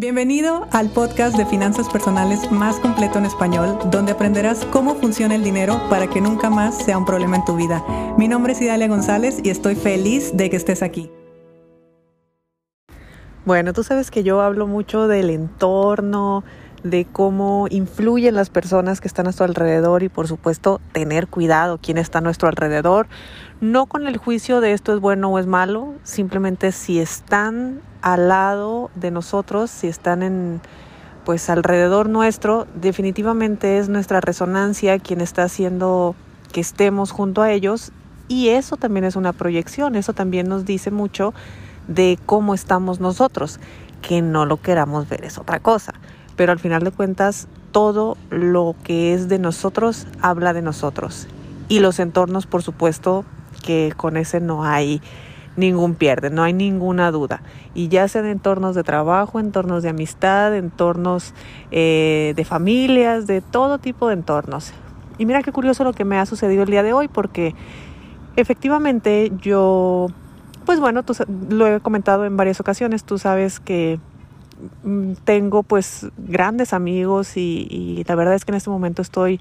Bienvenido al podcast de finanzas personales más completo en español, donde aprenderás cómo funciona el dinero para que nunca más sea un problema en tu vida. Mi nombre es Idalia González y estoy feliz de que estés aquí. Bueno, tú sabes que yo hablo mucho del entorno, de cómo influyen las personas que están a tu alrededor y por supuesto tener cuidado quién está a nuestro alrededor, no con el juicio de esto es bueno o es malo, simplemente si están al lado de nosotros, si están en pues alrededor nuestro, definitivamente es nuestra resonancia quien está haciendo que estemos junto a ellos y eso también es una proyección, eso también nos dice mucho de cómo estamos nosotros, que no lo queramos ver es otra cosa pero al final de cuentas todo lo que es de nosotros habla de nosotros. Y los entornos, por supuesto, que con ese no hay ningún pierde, no hay ninguna duda. Y ya sean entornos de trabajo, entornos de amistad, entornos eh, de familias, de todo tipo de entornos. Y mira qué curioso lo que me ha sucedido el día de hoy, porque efectivamente yo, pues bueno, lo he comentado en varias ocasiones, tú sabes que tengo pues grandes amigos y, la verdad es que en este momento estoy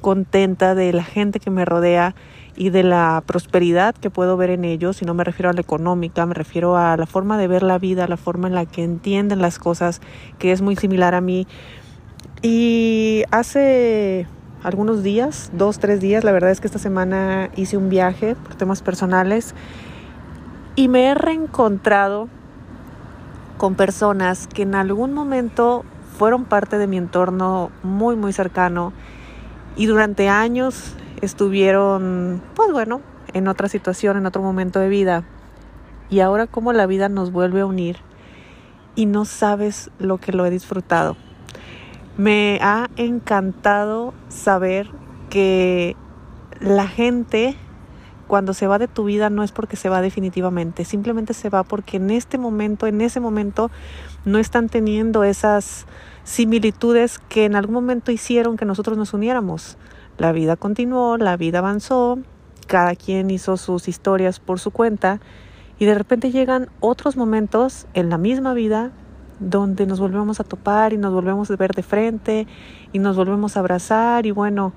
contenta de la gente que me rodea y de la prosperidad que puedo ver en ellos, y no me refiero a la económica, me refiero a la forma de ver la vida, la forma en la que entienden las cosas, que es muy similar a mí. Y hace algunos días, dos, tres días, la verdad es que esta semana hice un viaje por temas personales y me he reencontrado con personas que en algún momento fueron parte de mi entorno muy, muy cercano y durante años estuvieron, pues bueno, en otra situación, en otro momento de vida. Y ahora como la vida nos vuelve a unir y no sabes lo que lo he disfrutado. Me ha encantado saber que la gente cuando se va de tu vida no es porque se va definitivamente, simplemente se va porque en este momento, en ese momento, no están teniendo esas similitudes que en algún momento hicieron que nosotros nos uniéramos. La vida continuó, la vida avanzó, cada quien hizo sus historias por su cuenta y de repente llegan otros momentos en la misma vida donde nos volvemos a topar y nos volvemos a ver de frente y nos volvemos a abrazar y bueno,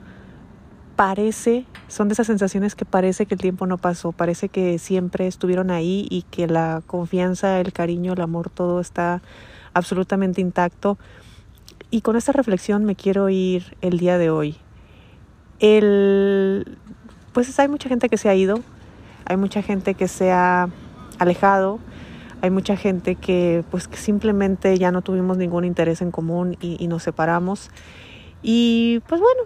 parece, son de esas sensaciones que parece que el tiempo no pasó, parece que siempre estuvieron ahí y que la confianza, el cariño, el amor, todo está absolutamente intacto. Y con esta reflexión me quiero ir el día de hoy. El, pues hay mucha gente que se ha ido, hay mucha gente que se ha alejado, hay mucha gente que pues simplemente ya no tuvimos ningún interés en común y nos separamos. Y pues bueno,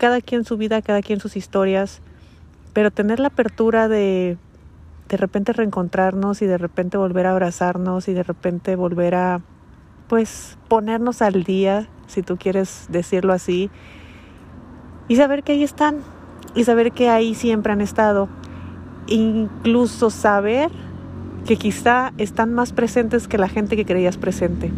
cada quien su vida, cada quien sus historias, pero tener la apertura de de repente reencontrarnos y de repente volver a abrazarnos y de repente volver a pues ponernos al día, si tú quieres decirlo así, y saber que ahí están y saber que ahí siempre han estado, incluso saber que quizá están más presentes que la gente que creías presente.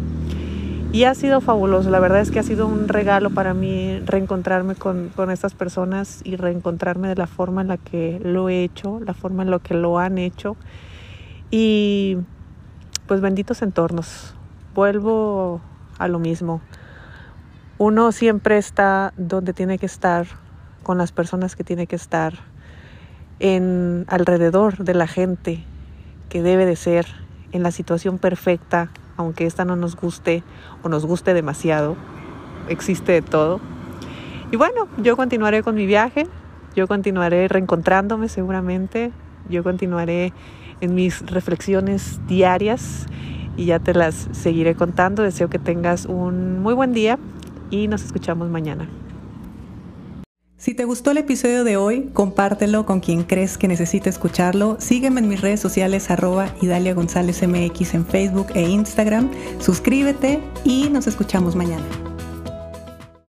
Y ha sido fabuloso, la verdad es que ha sido un regalo para mí reencontrarme con, estas personas y reencontrarme de la forma en la que lo he hecho, la forma en la que lo han hecho. Y pues benditos entornos. Vuelvo a lo mismo. Uno siempre está donde tiene que estar, con las personas que tiene que estar, en alrededor de la gente que debe de ser, en la situación perfecta, aunque esta no nos guste o nos guste demasiado, existe de todo. Y bueno, yo continuaré con mi viaje, yo continuaré reencontrándome seguramente, yo continuaré en mis reflexiones diarias y ya te las seguiré contando. Deseo que tengas un muy buen día y nos escuchamos mañana. Si te gustó el episodio de hoy, compártelo con quien crees que necesite escucharlo. Sígueme en mis redes sociales arroba Idalia González MX en Facebook e Instagram. Suscríbete y nos escuchamos mañana.